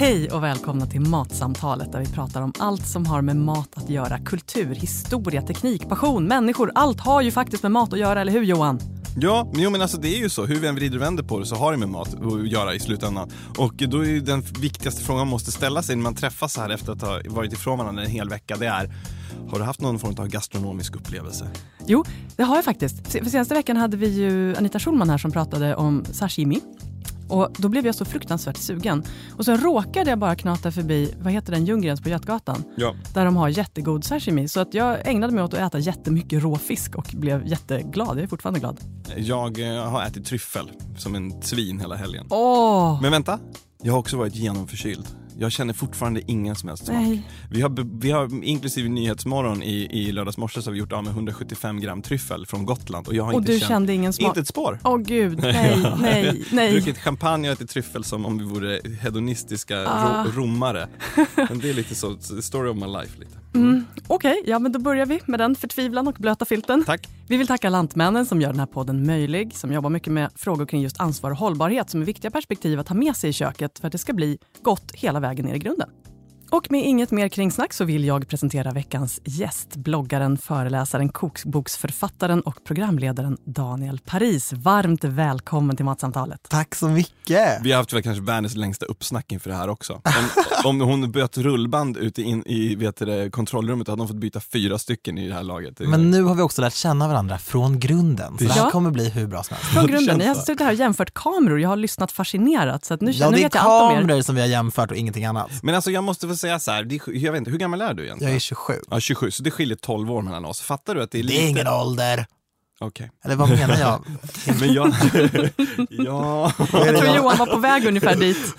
Hej och välkomna till Matsamtalet där vi pratar om allt som har med mat att göra. Kultur, historia, teknik, passion, människor. Allt har ju faktiskt med mat att göra, eller hur Johan? Ja, jo, men alltså det är ju så. Hur vi än vrider och vänder på det så har det med mat att göra i slutändan. Och då är ju den viktigaste frågan man måste ställa sig när man träffas så här efter att ha varit ifrån varandra en hel vecka, det är har du haft någon form av gastronomisk upplevelse? Jo, det har jag faktiskt. För senaste veckan hade vi ju Anita Schulman här som pratade om sashimi. Och då blev jag så fruktansvärt sugen. Och så råkade jag bara knata förbi, vad heter den, Ljunggrens på Götgatan. Ja. Där de har jättegod sashimi. Så att jag ägnade mig åt att äta jättemycket rå fisk och blev jätteglad. Jag är fortfarande glad. Jag eh, har ätit tryffel som en svin hela helgen. Åh! Men vänta, jag har också varit genomförkyld. Jag känner fortfarande ingen som helst smak. Nej. Vi har, vi har inklusive Nyhetsmorgon i, i lördags morse så har vi gjort av med 150 gram tryffel från Gotland och jag har Och inte du känt kände ingen smak? inte ett spår. Åh gud, nej, nej, nej. Druckit champagne och ätit tryffel som om vi vore hedonistiska Ah. ro, romare. Men det är lite så, story of my life lite. Mm, Okej, ja men då börjar vi med den förtvivlan och blöta filten. Tack. Vi vill tacka Lantmännen som gör den här podden möjlig, som jobbar mycket med frågor kring just ansvar och hållbarhet som är viktiga perspektiv att ha med sig i köket för att det ska bli gott hela vägen ner i grunden. Och med inget mer kringsnack så vill jag presentera veckans gäst, bloggaren, föreläsaren, kokboksförfattaren och programledaren Daniel Paris. Varmt välkommen till Matsamtalet. Tack så mycket! Vi har haft väl kanske världens längsta uppsnack inför det här också. Om, om hon bytte rullband ute in, i vet det, kontrollrummet hade hon fått byta fyra stycken i det här laget. Men nu har vi också lärt känna varandra från grunden, så det här Ja. kommer bli hur bra som helst. Från grunden, ni har suttit här och jämfört kameror. Jag har lyssnat fascinerat så att nu, Ja, nu det är vet jag allt om er. kameror som vi har jämfört och ingenting annat. Men alltså jag måste få säga så här, är, jag vet inte, hur gammal är du egentligen? Jag är 27. Ja, 27, så det skiljer 12 år mellan oss. Fattar du att det är lite... Det är ingen ålder. Okej. Eller vad menar jag? Men jag... ja... Jag tror Johan var på väg ungefär dit.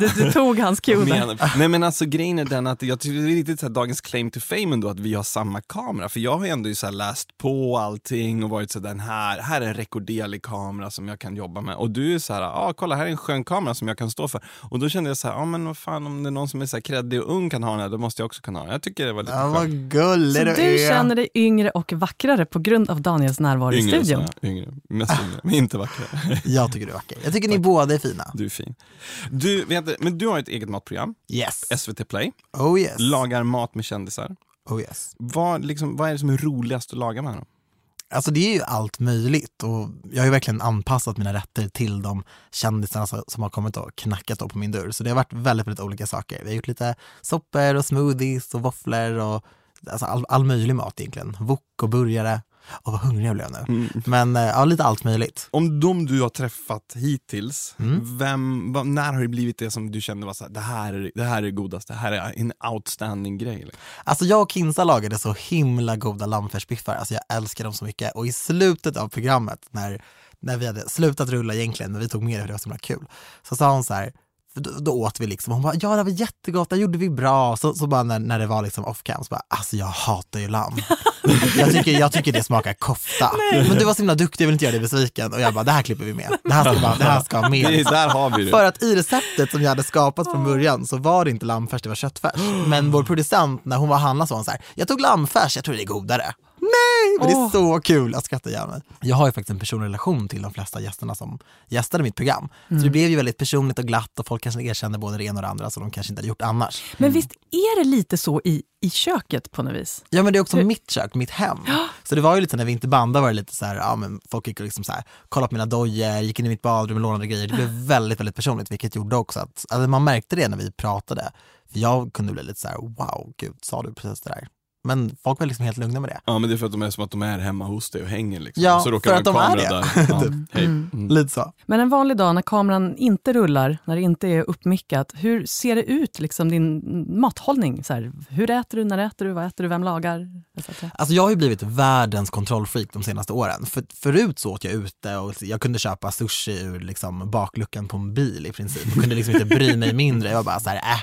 Du, du tog hans cue. Men, nej men alltså grejen är den att jag tycker det är riktigt så här, dagens claim to fame ändå att vi har samma kamera. För jag har ju ändå så här läst på allting och varit så den här, här är en rekorderlig kamera som jag kan jobba med. Och du är så här, ja ah, kolla här är en skön kamera som jag kan stå för. Och då kände jag så här, ja ah, men vad fan om det är någon som är så här kreddig och ung kan ha den här, då måste jag också kunna ha den. Jag tycker det var lite Ja, skönt. vad gullig Så du du är. känner dig yngre och vackrare på grund av Daniels närvaro i Yngre, studion? yngre, mest yngre, men inte vackra. Jag tycker du är vacker. Jag tycker ni båda är fina. Du är fin. Du, vet, men du har ett eget matprogram, Yes. SVT Play, Oh yes. lagar mat med kändisar. Oh yes. Vad, liksom, vad är det som är roligast att laga med dem? Alltså det är ju allt möjligt och jag har ju verkligen anpassat mina rätter till de kändisarna som har kommit och knackat på min dörr. Så det har varit väldigt, väldigt olika saker. Vi har gjort lite soppor och smoothies och våfflor och alltså all, all möjlig mat egentligen. Wok och burgare. Och vad hungrig jag blev nu. Mm. Men eh, ja, lite allt möjligt. Om de du har träffat hittills, Mm. vem, vad, när har det blivit det som du kände var så här, det här är det här är det godaste, det här är en outstanding grej? Liksom. Alltså jag och Kinsa lagade så himla goda lammfärsbiffar. Alltså jag älskar dem så mycket. Och i slutet av programmet, när, när vi hade slutat rulla egentligen, när vi tog med det för det var så himla kul, så sa hon så här, då, då åt vi liksom, hon bara ja det var jättegott, det gjorde vi bra. Så, så bara när, när det var liksom off cam så bara alltså jag hatar ju lamm. jag, tycker, jag tycker det smakar kofta. Men du var så himla duktig, jag vill inte göra dig besviken. Och jag bara det här klipper vi med. Det här ska, bara, det här ska Det med. där har vi det. För att i receptet som jag hade skapat från början så var det inte lammfärs, det var köttfärs. Men vår producent, när hon var handlade så var hon så här, jag tog lammfärs, jag tror det är godare. Nej, men det är så kul, jag skrattar ihjäl mig. Jag har ju faktiskt en personlig relation till de flesta gästerna som gästade mitt program. Så det blev ju väldigt personligt och glatt och folk kanske erkände både det ena och det andra som de kanske inte hade gjort annars. Men visst är det lite så i, i köket på något vis? Ja men det är också Hur- mitt kök, mitt hem. Så det var ju lite när vi inte bandade var det lite så här, ja men folk gick och liksom så här, kollade på mina dojor, gick in i mitt badrum och lånade grejer. Det blev väldigt, väldigt personligt vilket gjorde också att, alltså man märkte det när vi pratade. För jag kunde bli lite så här, wow, gud, sa du precis det där? Men folk var liksom helt lugna med det. Ja men det är för att de är som att de är hemma hos dig och hänger liksom. Ja, så råkar för att de är det. där. Ja, Typ. hej. Mm. Mm. Lite så. Men en vanlig dag när kameran inte rullar, när det inte är uppmickat, hur ser det ut, liksom din mathållning? Så här, hur äter du, när äter du, vad äter du, vem lagar? Alltså jag har ju blivit världens kontrollfreak de senaste åren. För, förut så åt jag ute och jag kunde köpa sushi ur liksom bakluckan på en bil i princip. Jag kunde liksom inte bry mig mindre. Jag var bara så här, äh,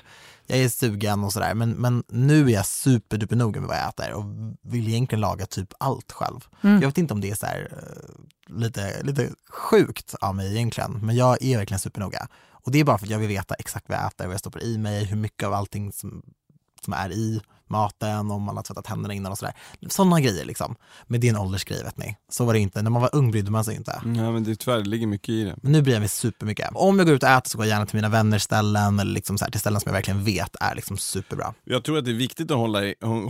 jag är sugen och sådär. Men, men nu är jag superduper noga med vad jag äter och vill egentligen laga typ allt själv. Mm. Jag vet inte om det är så här, eh, lite, lite sjukt av mig egentligen, men jag är verkligen supernoga. Och det är bara för att jag vill veta exakt vad jag äter, vad jag stoppar i mig, hur mycket av allting som, som är i maten, om man har tvättat händerna innan och sådär. Sådana grejer liksom. Men det är en åldersgrej vet ni. Så var det inte. När man var ung brydde man sig inte. Ja men det, tyvärr, det ligger mycket i det. Men nu bryr jag mig supermycket. Om jag går ut och äter så går jag gärna till mina vänners ställen eller liksom så här, till ställen som jag verkligen vet är liksom superbra. Jag tror att det är viktigt att hålla,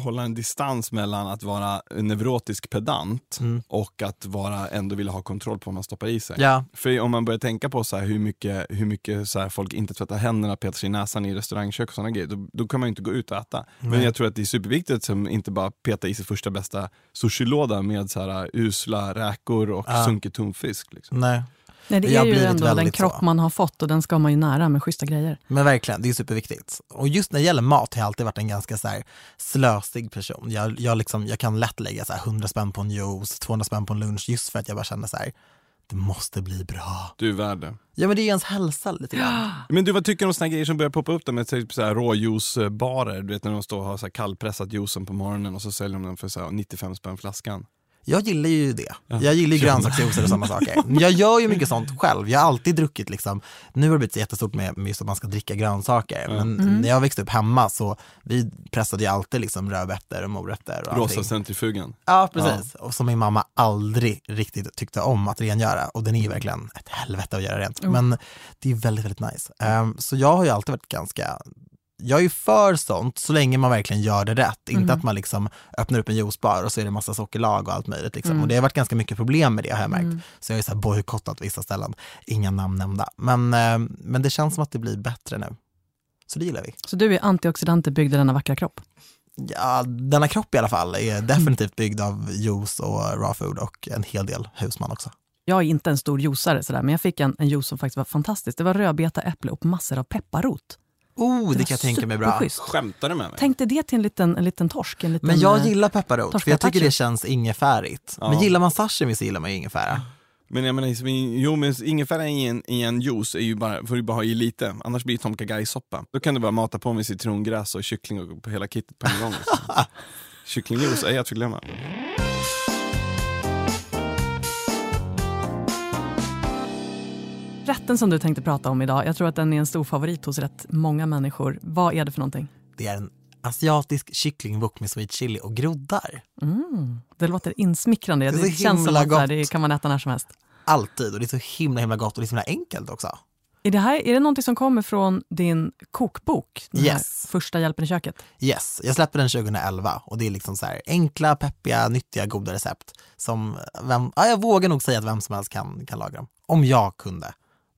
hålla en distans mellan att vara neurotisk pedant och att vara, ändå vilja ha kontroll på vad man stoppar i sig. Ja, För om man börjar tänka på så här hur mycket, hur mycket så här folk inte tvättar händerna, petar sig i näsan i restaurangkök och sådana grejer, då, då kan man ju inte gå ut och äta. Men Nej. jag tror att det är superviktigt att inte bara peta i sig första bästa sushilåda med så här usla räkor och Ja. sunkig tonfisk. Liksom. nej. Nej, det är ju ändå den kropp så. man har fått och den ska man ju nära med schyssta grejer. Men verkligen, det är superviktigt. Och just när det gäller mat har jag alltid varit en ganska så här slösig person. Jag, jag, liksom, jag kan lätt lägga så här 100 spänn på en juice, 200 spänn på en lunch just för att jag bara känner så här, det måste bli bra. Du är värd det. Ja men det är ens hälsa lite grann. Men du, vad tycker du om såna grejer som börjar poppa upp där med typ så här råjuicebarer? Du vet när de står och har så här kallpressat juicen på morgonen och så säljer de den för så här 95 spänn flaskan. Jag gillar ju det. Jag gillar ju grönsaksjuicer och sådana saker. Men Jag gör ju mycket sånt själv. Jag har alltid druckit liksom, nu har det blivit så jättestort med, med just att man ska dricka grönsaker. Men när jag växte upp hemma så vi pressade ju alltid liksom rödbetor och morötter och. Rosa centrifugen. Ja, precis. Och som min mamma aldrig riktigt tyckte om att rengöra. Och den är ju verkligen ett helvete att göra rent. Men det är väldigt, väldigt nice. Ehm, så jag har ju alltid varit ganska jag är för sånt så länge man verkligen gör det rätt. Inte att man liksom öppnar upp en juicebar och så är det massa sockerlag och allt möjligt. Liksom. Och det har varit ganska mycket problem med det har jag märkt. Så jag har ju bojkottat vissa ställen. Inga namn nämnda. Men, ehm, men det känns som att det blir bättre nu. Så det gillar vi. Så du är antioxidanter byggd i denna vackra kropp? Ja, denna kropp i alla fall är definitivt byggd av juice och raw food och en hel del husman också. Jag är inte en stor juicare sådär, men jag fick en, en juice som faktiskt var fantastisk. Det var rödbeta, äpple och massor av pepparrot. Oh, det var kan jag tänka mig bra. Skämtar du med mig? Tänkte det till en liten, en liten torsk. En liten, Men jag eh, gillar pepparrot, för jag tycker det känns ingefärigt. Men Ja. gillar man sashimi så gillar man ingefära. Men jag menar, liksom, jo men ingefära i en, i en juice är ju bara, får du bara ha i lite, annars blir det tom soppa Då kan du bara mata på med citrongräs och kyckling och hela kittet på en gång. Kycklingjuice, ej att förglömma. Rätten som du tänkte prata om idag, jag tror att den är en stor favorit hos rätt många människor. Vad är det för någonting? Det är en asiatisk kycklingwok med sweet chili och groddar. Mm, det låter insmickrande. Det Det, känns som att gott. det kan man äta när som helst. Alltid, och det är så himla himla gott och det är så himla enkelt också. Är det, här, är det någonting som kommer från din kokbok? Yes. Första hjälpen i köket? Yes, jag släpper den 2011 och det är liksom så här enkla, peppiga, nyttiga, goda recept som vem, ja, jag vågar nog säga att vem som helst kan, kan laga dem. Om jag kunde,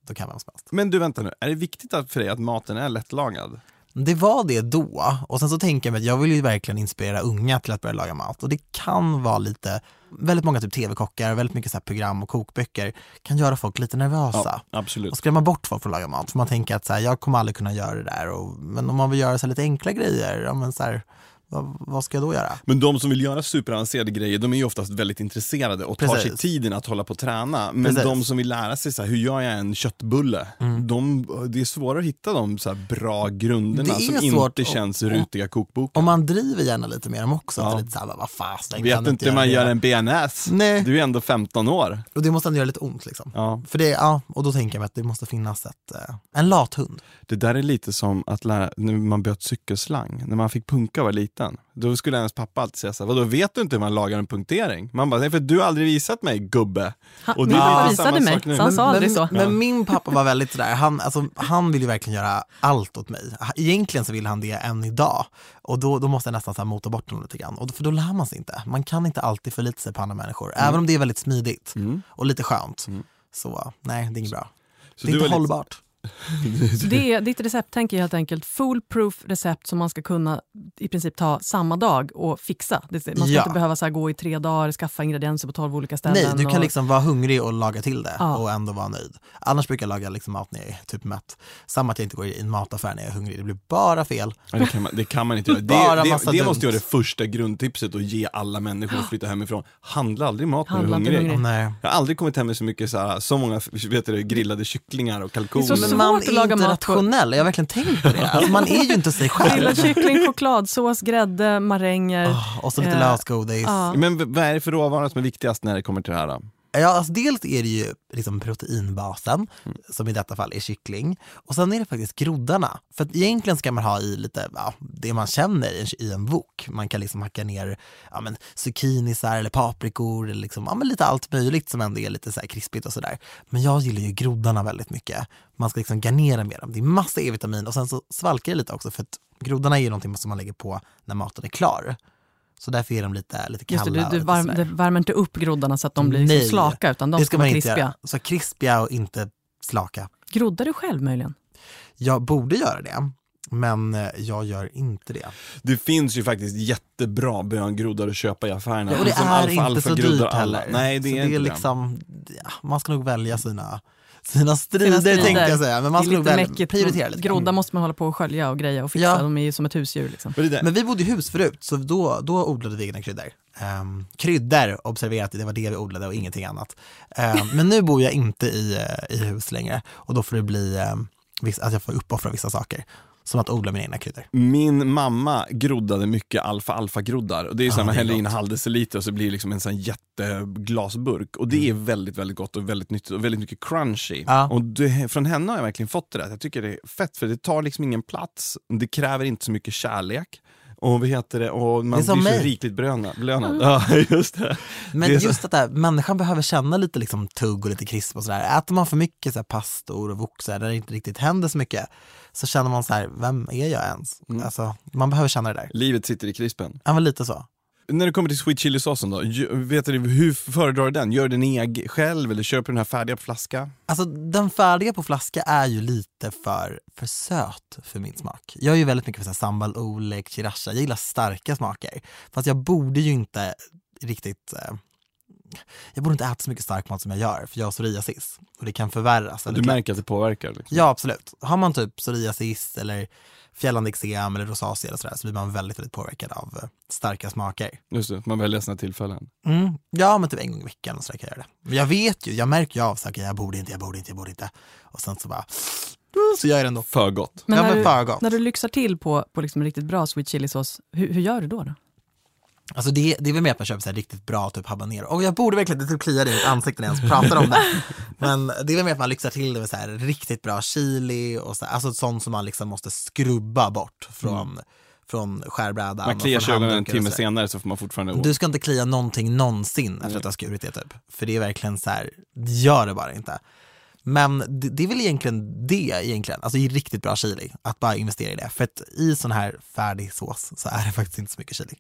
då kan vem som helst. Men du vänta nu, är det viktigt för dig att maten är lättlagad? Det var det då och sen så tänker jag mig att jag vill ju verkligen inspirera unga till att börja laga mat och det kan vara lite, väldigt många typ tv-kockar, väldigt mycket så program och kokböcker kan göra folk lite nervösa. absolut. Och skrämma bort folk från att laga mat. För man tänker att så här, jag kommer aldrig kunna göra det där. Och, men om man vill göra så lite enkla grejer, ja, men så här, vad, vad ska jag då göra? Men de som vill göra superavancerade grejer, de är ju oftast väldigt intresserade och tar Precis. sig tiden att hålla på och träna. Men Precis. de som vill lära sig så här, hur gör jag en köttbulle? De, det är svårare att hitta de så här bra grunderna som inte att- känns rutiga kokboken. Och man driver gärna lite med dem också. Ja. Lite så här, vad fasen, Vet du inte hur man gör en bearnaise? Nej. Du är ändå 15 år. Och det måste ändå göra lite ont liksom. Ja. För det, ja, och då tänker jag mig att det måste finnas ett, eh, en lat hund. Det där är lite som att lära, när man bytte cykelslang, när man fick punka och var liten. Då skulle ens pappa alltid säga så här, vadå vet du inte hur man lagar en punktering? Man bara, nej för du har aldrig visat mig gubbe. Han, Och min det är lite visade mig, så han sa aldrig men, så. Men min pappa var väldigt sådär, han, alltså, han vill ju verkligen göra allt åt mig. Egentligen så vill han det än idag. Och då, då måste jag nästan så här mota bort honom lite grann. Och, för då lär man sig inte. Man kan inte alltid förlita sig på andra människor. Mm. Även om det är väldigt smidigt och lite skönt. Så nej, det är inget bra. Så det är du inte lite- hållbart. Så det är, ditt recept tänker jag helt enkelt foolproof recept som man ska kunna i princip ta samma dag och fixa. Man ska Ja. inte behöva så här gå i tre dagar, skaffa ingredienser på tolv olika ställen. Nej, du kan och, liksom vara hungrig och laga till det Ja. och ändå vara nöjd. Annars brukar jag laga liksom mat när jag är typ mätt. Samma att jag inte går i en mataffär när jag är hungrig, det blir bara fel. Ja, det, kan man, det kan man inte göra. Bara Det, det, massa det måste vara det första grundtipset att ge alla människor att flytta hemifrån. Handla aldrig mat när du är hungrig. hungrig. Nej. Jag har aldrig kommit hem med så mycket så, här, så många vet du, grillade kycklingar och kalkoner. Man är inte rationell, jag har verkligen tänkt på det. Alltså, man är ju inte sig själv. Grillad kyckling, chokladsås, grädde, maränger. Ah, Och så lite Eh, lösgodis. ja. Men vad är det för råvara som är viktigast när det kommer till det här? Ja, alltså dels är det ju liksom proteinbasen, Mm. som i detta fall är kyckling. Och sen är det faktiskt groddarna. För att egentligen ska man ha i lite, ja, det man känner i en, i en wok. Man kan liksom hacka ner ja, men, zucchinisar eller paprikor, eller liksom, ja, men lite allt möjligt som ändå är lite så här krispigt och sådär. Men jag gillar ju groddarna väldigt mycket. Man ska liksom garnera med dem. Det är massa E-vitamin och sen så svalkar det lite också för att groddarna är ju någonting som man lägger på när maten är klar. Så därför är de lite, lite kalla. Just det, du, du varm, det värmer inte upp groddarna så att de blir liksom Nej. slaka utan de det ska, ska vara krispiga. göra. Så krispiga och inte slaka. Groddar du själv möjligen? Jag borde göra det, men eh, jag gör inte det. Det finns ju faktiskt jättebra böngroddar att köpa i affärerna. Ja, och det Som är alfa, inte alfa så dyrt heller. Nej, det så är det inte är liksom, ja, man ska nog välja sina, sina strider, Sina strider. tänkte jag säga. Men man välja, mäckigt. prioritera lite. Groddar måste man hålla på och skölja och greja och fixa. Ja. De är ju som ett husdjur. Liksom. Men vi bodde i hus förut, så då, då odlade vi egna kryddor. Um, kryddor, observera att det var det vi odlade och ingenting annat. Ehm, men nu bor jag inte i, eh, i hus längre och då får det bli um, att jag får uppoffra vissa saker. Som att odla mina egna kryddor. Min mamma groddade mycket alfa alfa groddar och det är så Ja, här, man häller in en gott. halv deciliter och så blir det liksom en sån jätteglasburk och det är väldigt väldigt gott och väldigt nyttigt och väldigt mycket crunchy. Mm. Ja. Och det, från henne har jag verkligen fått det där. Jag tycker det är fett för det tar liksom ingen plats, det kräver inte så mycket kärlek. Och vad heter det, och man Det blir så rikligt belönad. belönad. Ja, just det. Men Det är så- just att här, människan behöver känna lite liksom tugg och lite krisp och sådär. Äter man för mycket så här pastor och här, där det inte riktigt händer så mycket så känner man så här, vem är jag ens? Mm. Alltså, man behöver känna det där. Livet sitter i krispen. Ja men lite så. När det kommer till sweet chili-såsen då, vet du, hur föredrar du den? Gör du den egen själv eller köper du den här färdiga på flaska? Alltså den färdiga på flaska är ju lite för, för söt för min smak. Jag är ju väldigt mycket för så här sambal, olek, sriracha. Jag gillar starka smaker. Fast jag borde ju inte riktigt eh, jag borde inte äta så mycket stark mat som jag gör för jag har psoriasis och det kan förvärras. eller Du kan- märker att det påverkar? Liksom. Ja absolut. Har man typ psoriasis eller fjällande eksem eller rosacea eller sådär så blir man väldigt, väldigt påverkad av eh, starka smaker. Just det, man väljer sina tillfällen. Mm. Ja men typ en gång i veckan och sådär kan jag göra det. Men jag vet ju, jag märker ju av saker, jag borde inte, jag borde inte, jag borde inte. Och sen så bara, så gör jag det ändå. För gott. Men ja, när, men du, för gott. när du lyxar till på, på liksom riktigt bra sweet chili-sås, hur, hur gör du då? då? Alltså det, det är väl mer att man köper så riktigt bra typ habanero. Och jag borde verkligen, det typ kliar i mitt ansikte när jag ens pratar om det. Men det är väl mer att man lyxar till det med så här riktigt bra chili och så alltså sånt som man liksom måste skrubba bort från, från skärbrädan. Man kliar sig en timme senare så får man fortfarande. Du ska inte klia någonting någonsin efter att du har skurit det typ. För det är verkligen så här, gör det bara inte. Men det, det är väl egentligen det egentligen, alltså i riktigt bra chili, att bara investera i det. För att i sån här färdig sås så är det faktiskt inte så mycket chili.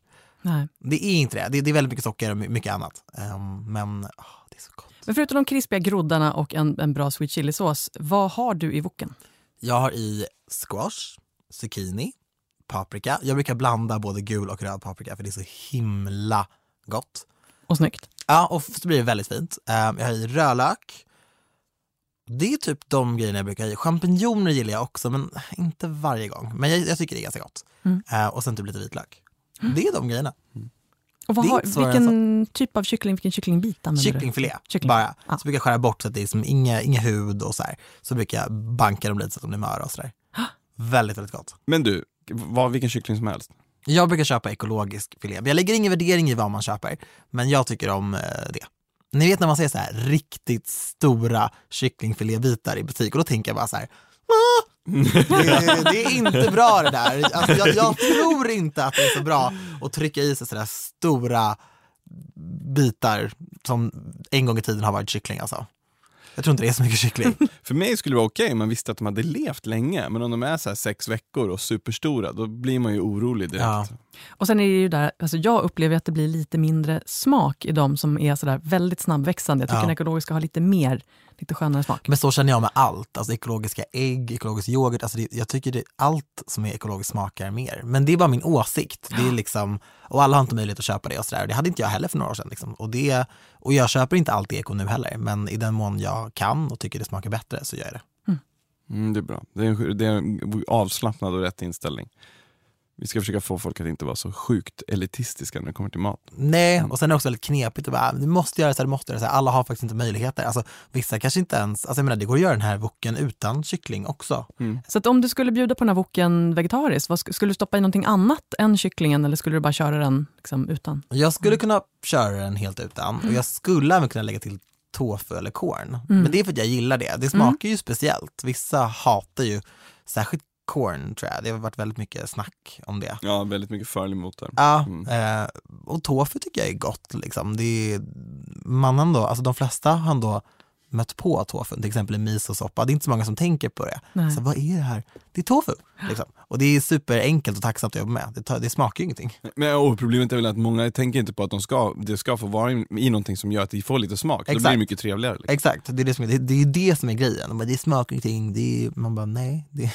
Nej. Det är inte det, det, det är väldigt mycket socker och my- mycket annat. Ehm, men åh, det är så gott. Men förutom de krispiga groddarna och en, en bra sweet chili-sås, vad har du i woken? Jag har i squash, zucchini, paprika. Jag brukar blanda både gul och röd paprika för det är så himla gott. Och snyggt. Ja, och så blir det väldigt fint. Ehm, jag har i rödlök. Det är typ de grejerna jag brukar ha i. Champinjoner gillar jag också, men inte varje gång. Men jag, jag tycker det är ganska gott. Mm. Ehm, och sen typ lite vitlök. Det är de grejerna. Och vad har, vilken typ av kyckling, vilken kycklingbit använder du? Kycklingfilé, Kyckling. bara. Ja. Så brukar jag skära bort så att det är som inga, inga hud och så här. Så brukar jag banka dem lite så att de blir möra och sådär. Väldigt, väldigt gott. Men du, vad, vilken kyckling som helst. Jag brukar köpa ekologisk filé. Jag lägger ingen värdering i vad man köper. Men jag tycker om eh, det. Ni vet när man ser så här riktigt stora kycklingfilébitar i butik och då tänker jag bara så här. "Ah, det, det är inte bra det där. Alltså, jag, jag tror inte att det är så bra att trycka i sig sådär stora bitar som en gång i tiden har varit kyckling alltså. Jag tror inte det är så mycket kyckling. För mig skulle det vara okej om man visste att de hade levt länge, men om de är så här sex veckor och superstora, då blir man ju orolig direkt. Ja. Och sen är det ju där, alltså jag upplever att det blir lite mindre smak i de som är sådär väldigt snabbväxande. Jag tycker Ja. den ekologiska har lite mer, lite skönare smak. Men så känner jag med allt, alltså ekologiska ägg, ekologisk yoghurt, alltså det, jag tycker det, allt som är ekologiskt smakar mer. Men det är bara min åsikt. Det är liksom, och alla har inte möjlighet att köpa det och sådär. Det hade inte jag heller för några år sedan. Liksom. Och, det, och jag köper inte alltid eko nu heller, men i den mån jag kan och tycker det smakar bättre så gör jag det. Mm, det är bra. Det är, en, det är en avslappnad och rätt inställning. Vi ska försöka få folk att inte vara så sjukt elitistiska när det kommer till mat. Nej, och sen är det också väldigt knepigt att bara, du måste göra så här, du måste göra så här. Alla har faktiskt inte möjligheter. Alltså, vissa kanske inte ens, alltså jag menar det går att göra den här woken utan kyckling också. Så att om du skulle bjuda på den här woken vegetariskt, vad, sk- skulle du stoppa i någonting annat än kycklingen eller skulle du bara köra den liksom, utan? Jag skulle kunna köra den helt utan och jag skulle även kunna lägga till tofu eller corn. Men det är för att jag gillar det. Det smakar ju speciellt. Vissa hatar ju, särskilt corn tror jag. Det har varit väldigt mycket snack om det. Ja, väldigt mycket för eller emot. Ja, Mm. eh, och tofu tycker jag är gott liksom. Det är, man ändå, alltså de flesta har ändå mött på tofu, till exempel i misosoppa. Det är inte så många som tänker på det. Nej. Så vad är det här? Det är tofu. Liksom. Och det är superenkelt och tacksamt att jobba med. Det, tar, det smakar ju ingenting. Men och problemet är väl att många tänker inte på att de ska, det ska få vara i i någonting som gör att det får lite smak. Då blir det Exakt. mycket trevligare. Liksom. Exakt, det är det som är, det, det är ju det som är grejen. Bara, det smakar ingenting, det är, man bara nej, det,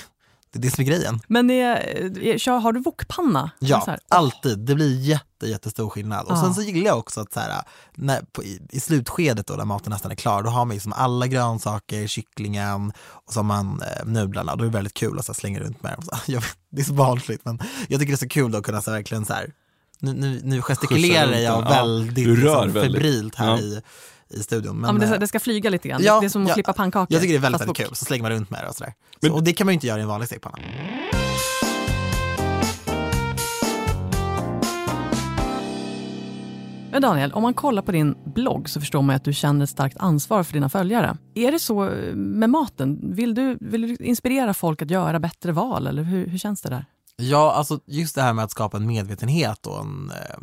det är det som är grejen. Men är, har du wokpanna? Ja, Så här, alltid. Det blir jätte, jättestor skillnad. Och Ja. sen så gillar jag också att så här, när, på, i, i slutskedet då när maten nästan är klar, då har man liksom alla grönsaker, kycklingen och så har man eh, nudlarna. Då är det väldigt kul att så här, slänga runt med dem. Så, jag, vet, det är så barnsligt men jag tycker det är så kul då att kunna så här, verkligen så här, nu, nu, nu gestikulerar jag. Ja, väldigt du rör liksom, väldigt. febrilt här Ja. i, i studion. Men, ja, men det, eh, det ska flyga lite grann. Ja, det är som att ja, klippa pannkakor. jag tycker det är väldigt, väldigt kul, så slänger man runt med det och sådär. Men- Så, och det kan man ju inte göra i en vanlig stekpanna. Men Daniel, om man kollar på din blogg så förstår man att du känner ett starkt ansvar för dina följare. Är det så eh, med maten? Vill du, vill du inspirera folk att göra bättre val eller hur, hur känns det där? Ja, alltså just det här med att skapa en medvetenhet och en, eh,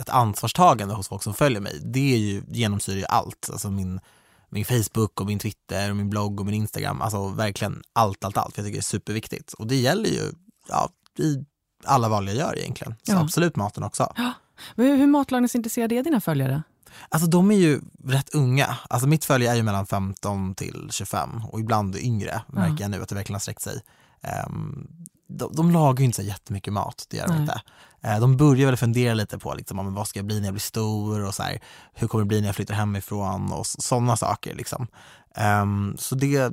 ett ansvarstagande hos folk som följer mig, det är ju, genomsyrar ju allt. Alltså min, min Facebook och min Twitter och min blogg och min Instagram, alltså verkligen allt, allt, allt. Jag tycker det är superviktigt. Och det gäller ju ja, i alla val jag gör egentligen. Så Ja. absolut maten också. Men Hur, hur matlagningsintresserade är dina följare? Alltså de är ju rätt unga. Alltså mitt följe är ju mellan 15 till 25 och ibland yngre märker jag nu att det verkligen har sträckt sig. Ehm, de, de lagar ju inte så jättemycket mat, det gör de Nej. inte. Eh, de börjar väl fundera lite på liksom, vad ska jag bli när jag blir stor och så här, hur kommer det bli när jag flyttar hemifrån och sådana saker. Liksom. Ehm, så det,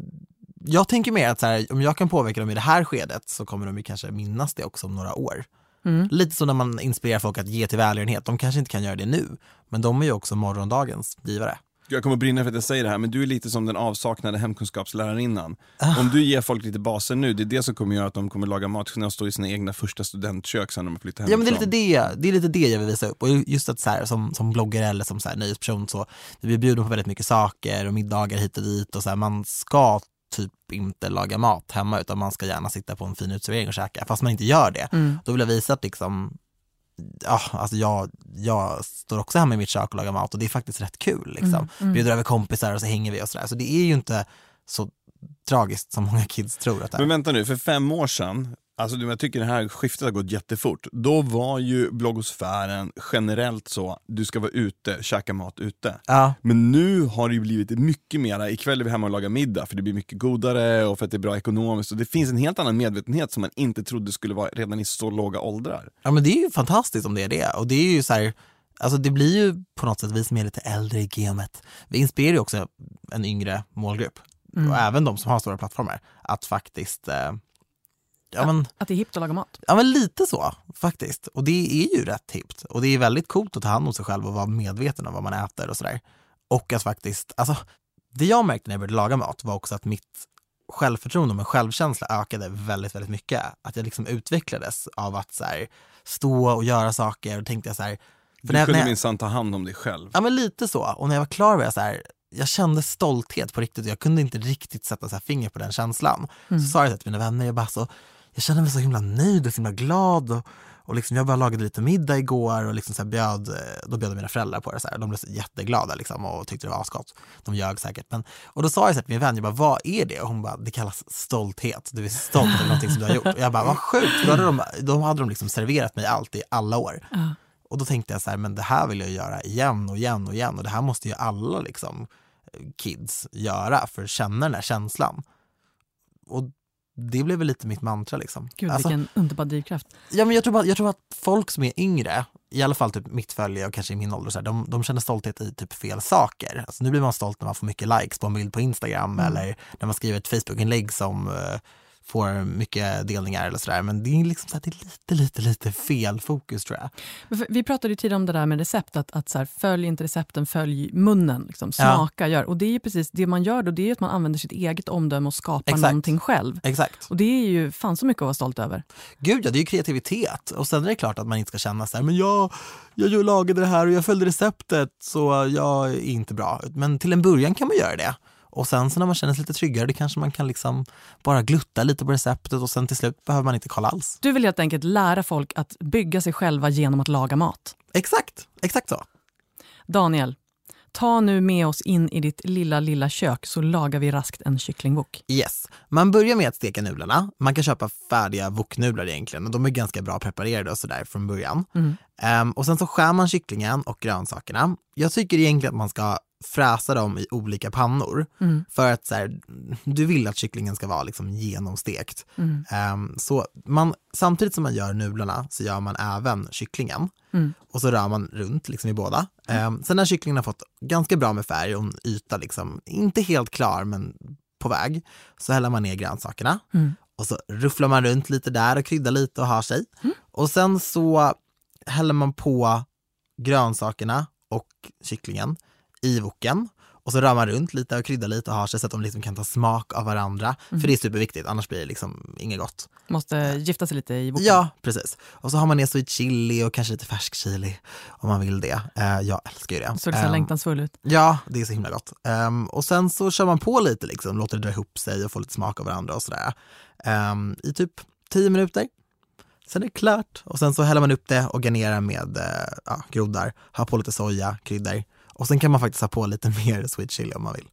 jag tänker mer att här, om jag kan påverka dem i det här skedet så kommer de ju kanske minnas det också om några år. Mm. Lite som när man inspirerar folk att ge till välgörenhet. De kanske inte kan göra det nu, men de är ju också morgondagens givare. Jag kommer att brinna för att jag säger det här, men du är lite som den avsaknade hemkunskapslärarinnan. Ah. Om du ger folk lite baser nu, det är det som kommer göra att de kommer laga mat och stå i sina egna första studentkök sen när de flyttar Ja men hemifrån. det är lite det, det är lite det jag vill visa upp. Och just att så här, som, som bloggare eller som så här, nöjesperson så, vi blir bjudna på väldigt mycket saker och middagar hit och dit och så här, man ska typ inte laga mat hemma utan man ska gärna sitta på en fin uteservering och käka. Fast man inte gör det. Mm. Då vill jag visa att liksom, ja, alltså jag, jag står också hemma i mitt kök och lagar mat och det är faktiskt rätt kul. Liksom. Mm, mm. Bjuder över kompisar och så hänger vi och sådär. Så det är ju inte så tragiskt som många kids tror att det är. Men vänta nu, för fem år sedan, alltså jag tycker det här skiftet har gått jättefort. Då var ju bloggosfären generellt så, du ska vara ute, käka mat ute. Ja, Men nu har det ju blivit mycket mera, ikväll är vi hemma och lagar middag för det blir mycket godare och för att det är bra ekonomiskt. Och det finns en helt annan medvetenhet som man inte trodde skulle vara redan i så låga åldrar. ja men det är ju fantastiskt om det är det. Och det är ju så här, alltså det blir ju på något sätt vi som är lite äldre i gamet, vi inspirerar ju också en yngre målgrupp. Mm. Och även de som har stora plattformar, att faktiskt eh, Ja men, Att det är hippt att laga mat. ja men lite så faktiskt. Och det är ju rätt hippt. Och det är väldigt coolt att ta hand om sig själv och vara medveten om vad man äter och sådär. Och att faktiskt, alltså det jag märkte när jag började laga mat var också att mitt självförtroende och min självkänsla ökade väldigt, väldigt mycket. Att jag liksom utvecklades av att så här, stå och göra saker och tänkte jag så här, Du när jag- kunde minsann ta hand om dig själv. Ja men lite så. Och när jag var klar var jag så här, jag kände stolthet på riktigt och jag kunde inte riktigt sätta så här finger på den känslan. Så sa jag till mina vänner, jag bara så, jag kände mig så himla nöjd och så himla glad. Och, och liksom, jag bara lagade lite middag igår och liksom så bjöd, eh, då bjöd mina föräldrar på det. Så här. De blev jätteglada liksom och tyckte det var asgott. De ljög säkert. Men, och då sa jag så här till min vän, jag bara, vad är det? Och hon bara, det kallas stolthet. Du är stolt över någonting som du har gjort. Och jag bara, vad sjukt. Då hade de, då hade de liksom serverat mig allt i alla år. Ja. Och då tänkte jag så här, men det här vill jag göra igen och igen och igen och det här måste ju alla liksom kids göra för att känna den här känslan. Och det blev väl lite mitt mantra liksom. Gud, Alltså, vilken underbar drivkraft. ja, men jag, tror bara, jag tror att folk som är yngre, i alla fall typ mitt följe och kanske i min ålder, så här, de, de känner stolthet i typ fel saker. Alltså, nu blir man stolt när man får mycket likes på en bild på Instagram eller när man skriver ett Facebook-inlägg som eh, får mycket delningar eller sådär. Men det är liksom så det är lite, lite, lite fel fokus tror jag. För- Vi pratade ju tidigare om det där med recept, att, att så här, följ inte recepten, följ munnen. Liksom, Ja. smaka, gör. Och det är ju precis det man gör då, det är att man använder sitt eget omdöme och skapar Exakt. någonting själv. Exakt. Och det är ju fan så mycket att vara stolt över. Gud ja, det är ju kreativitet. Och sen är det klart att man inte ska känna så här, men jag, jag lagade det här och jag följde receptet så jag är inte bra. Men till en början kan man göra det. Och sen så när man känner sig lite tryggare, det kanske man kan liksom bara glutta lite på receptet och sen till slut behöver man inte kolla alls. Du vill helt enkelt lära folk att bygga sig själva genom att laga mat. Exakt, exakt så. Daniel, ta nu med oss in i ditt lilla, lilla kök så lagar vi raskt en kycklingwok. Yes. Man börjar med att steka nudlarna. Man kan köpa färdiga woknudlar egentligen och de är ganska bra preparerade och sådär från början. Mm. Ehm, och sen så skär man kycklingen och grönsakerna. Jag tycker egentligen att man ska fräsa dem i olika pannor Mm. för att så här, du vill att kycklingen ska vara liksom genomstekt. Mm. Ehm, så man, samtidigt som man gör nudlarna så gör man även kycklingen Mm. och så rör man runt liksom i båda. Ehm, sen när kycklingen har fått ganska bra med färg och en yta liksom, inte helt klar men på väg, så häller man ner grönsakerna Mm. och så rufflar man runt lite där och kryddar lite och har sig. Och sen så häller man på grönsakerna och kycklingen i woken och så rör man runt lite och kryddar lite och har sig så att de liksom kan ta smak av varandra. För det är superviktigt, annars blir det liksom inget gott. Måste gifta sig lite i woken. Ja, precis. Och så har man ner sweet chili och kanske lite färsk chili om man vill det. Eh, jag älskar ju det. Så det ser Ehm, längtansfull ut. Ja, det är så himla gott. Ehm, och sen så kör man på lite, liksom, låter det dra ihop sig och få lite smak av varandra och sådär. Ehm, I typ 10 minuter. Sen är det klart. Och sen så häller man upp det och garnerar med ja, groddar. Ha på lite soja, kryddor. Och sen kan man faktiskt ha på lite mer sweet chili om man vill.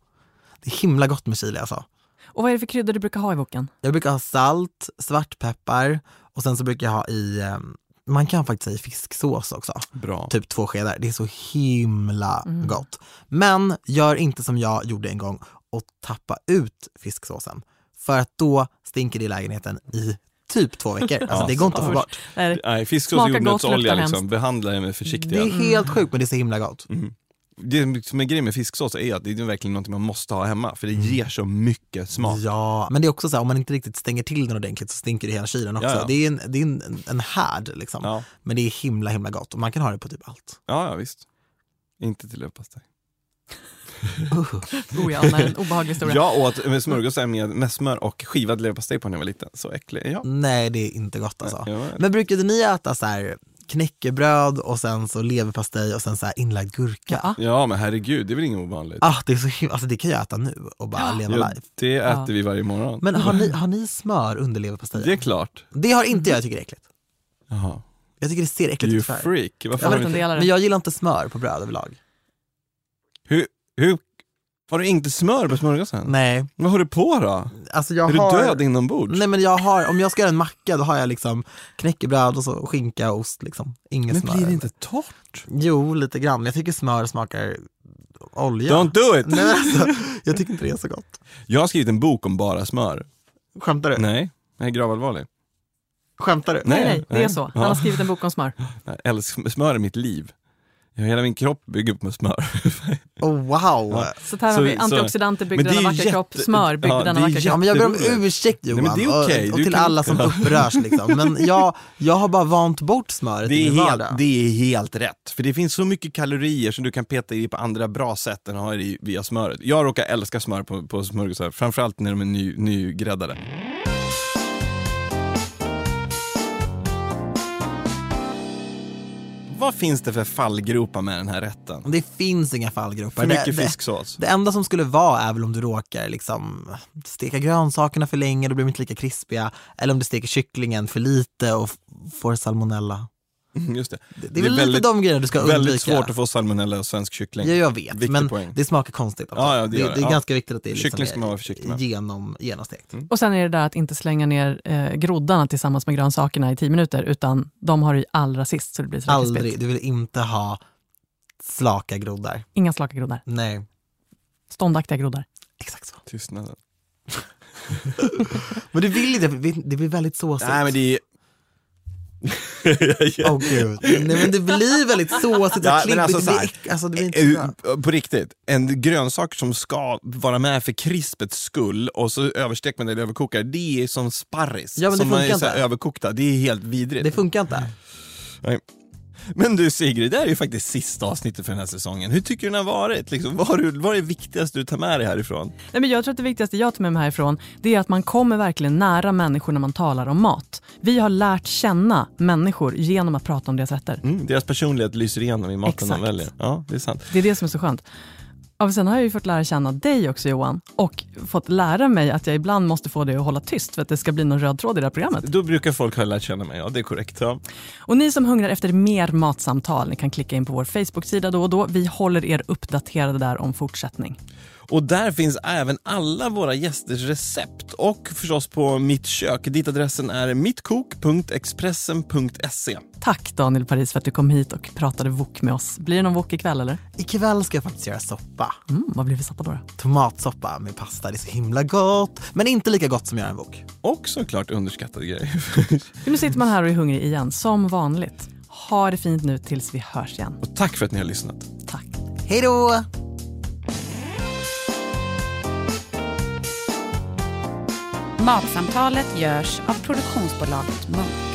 Det är himla gott med chili alltså. Och vad är det för kryddor du brukar ha i woken? Jag brukar ha salt, svartpeppar och sen så brukar jag ha i, eh, man kan faktiskt ha i fisksås också Bra. typ två skedar. Det är så himla gott. Men gör inte som jag gjorde en gång och tappa ut fisksåsen. För att då stinker det i lägenheten i typ två veckor. Alltså det går inte att få bort. Nej, fisksås och jordnötsolja, liksom, behandla det med Det är försiktighet. helt sjukt men det är så himla gott. Det som är grejen med fisksås är att det är verkligen något man måste ha hemma, för det ger så mycket smak. Ja, men det är också så här, om man inte riktigt stänger till den ordentligt så stinker det hela kylen också. Ja, ja. Det är en, det är en, en härd liksom. Ja, Men det är himla himla gott och man kan ha det på typ allt. ja, ja visst. Inte till leverpastej. oh ja, nej, en obehaglig historia. Jag åt med smörgåsar med, med smör och skivad leverpastej på när jag var liten. Så äcklig är jag. Nej, det är inte gott alltså. Ja, Men brukade ni äta så här knäckebröd och sen så leverpastej och sen så här inlagd gurka? Ja. ja, men herregud, det är väl inget ovanligt. Ah, det, är så alltså det kan jag äta nu och bara leva Ja, life. det äter Ja. vi varje morgon. Men har ni, har ni smör under leverpastejen? det är Det, klart. har inte jag, jag tycker det är äckligt. Jaha. Jag tycker det ser äckligt ut för. freak. Varför Jag har vet inte Men det. jag gillar inte smör på bröd överlag. Hur, hur... Har du inte smör på smörgåsen? Nej, Vad har du på då? alltså jag är har... du död inombords? Nej men jag har, om jag ska göra en macka då har jag liksom knäckebröd och så skinka och ost liksom. Inget men smör. blir det inte torrt? Jo, lite grann. Jag tycker smör smakar olja. Don't do it! Nej, men alltså, jag tycker inte det är så gott. Jag har skrivit en bok om bara smör. Skämtar du? Nej, jag är gravallvarlig. Skämtar du? Nej, Nej, nej, det är så. Han har skrivit en bok om smör. Älskar, smör är mitt liv. Jag, hela min kropp bygger upp med smör. Oh, wow. Ja. Så här har vi så- antioxidanter är denna vackra jätte- kropp, smör byggde ja, denna vackra Ja, kropp. men jag ber om ursäkt Johan, Nej, men det är okej. och, och till kan- alla som upprörs liksom. Men jag, jag har bara vant bort smöret Det i är, min helt, vardag. det är helt rätt. För det finns så mycket kalorier som du kan peta i på andra bra sätt än att ha i via smöret. Jag råkar älska smör på, på smörgåsar, framförallt när de är ny, nygräddade. Vad finns det för fallgropar med den här rätten? Det finns inga fallgropar. För mycket det, fisksås. det enda som skulle vara är väl om du råkar liksom steka grönsakerna för länge, då blir de inte lika krispiga. Eller om du steker kycklingen för lite och får salmonella. Mm, Just det. Det, det är väl lite väldigt, de grejerna du ska undvika. väldigt svårt att få salmonella och svensk kyckling. Ja, jag vet, Viktig men poäng. det smakar konstigt. Också. Ja, ja, det det, det, är Ja. ganska viktigt att det är liksom Kyckling ska man vara genom, genomstekt. Och sen är det där att inte slänga ner eh, groddarna tillsammans med grönsakerna i tio minuter, utan de har du i allra sist så det blir så Aldrig, du vill inte ha slaka groddar. Inga slaka groddar. Nej, Ståndaktiga groddar. exakt så. Tystnaden. Men du vill inte, det blir väldigt såsigt. Nej men det är... Åh gud. Nej men det blir väldigt såsigt och Ja, klibbigt. alltså så här, alltså, det blir inte bra. Eh, På riktigt, en grönsak som ska vara med för krispets skull och så överstek man det i överkokare, det är som sparris. Ja, men det som man är funkar så här inte. överkokta, det är helt vidrigt. Det funkar inte. Nej. Men du Sigrid, det här är ju faktiskt sista avsnittet för den här säsongen. Hur tycker du den har varit? Liksom, vad, har vad är det viktigaste du tar med dig härifrån? Nej, men jag tror att det viktigaste jag tar med mig härifrån det är att man kommer verkligen nära människor när man talar om mat. Vi har lärt känna människor genom att prata om deras rätter. Mm, deras personlighet lyser igenom i maten Exakt. de väljer. Ja, det är sant. Det är det som är så skönt. Och sen har jag ju fått lära känna dig också Johan och fått lära mig att jag ibland måste få dig att hålla tyst för att det ska bli någon röd tråd i det här programmet. Då brukar folk ha lärt känna mig, ja det är korrekt. Ja. Och ni som hungrar efter mer matsamtal, ni kan klicka in på vår Facebook-sida då och då. Vi håller er uppdaterade där om fortsättning. Och där finns även alla våra gästers recept och förstås på Mitt kök. Dit adressen är mittkok.expressen.se. Tack Daniel Paris för att du kom hit och pratade wok med oss. Blir det någon wok ikväll eller? Ikväll ska jag faktiskt göra soppa. Mm, vad blir det för soppa då? då? Tomatsoppa med pasta, det är så himla gott. Men inte lika gott som att göra en wok. Och såklart underskattad grej. Nu sitter man här och är hungrig igen, som vanligt. Ha det fint nu tills vi hörs igen. och tack för att ni har lyssnat. Tack. Hej då! Matsamtalet görs av produktionsbolaget Munk.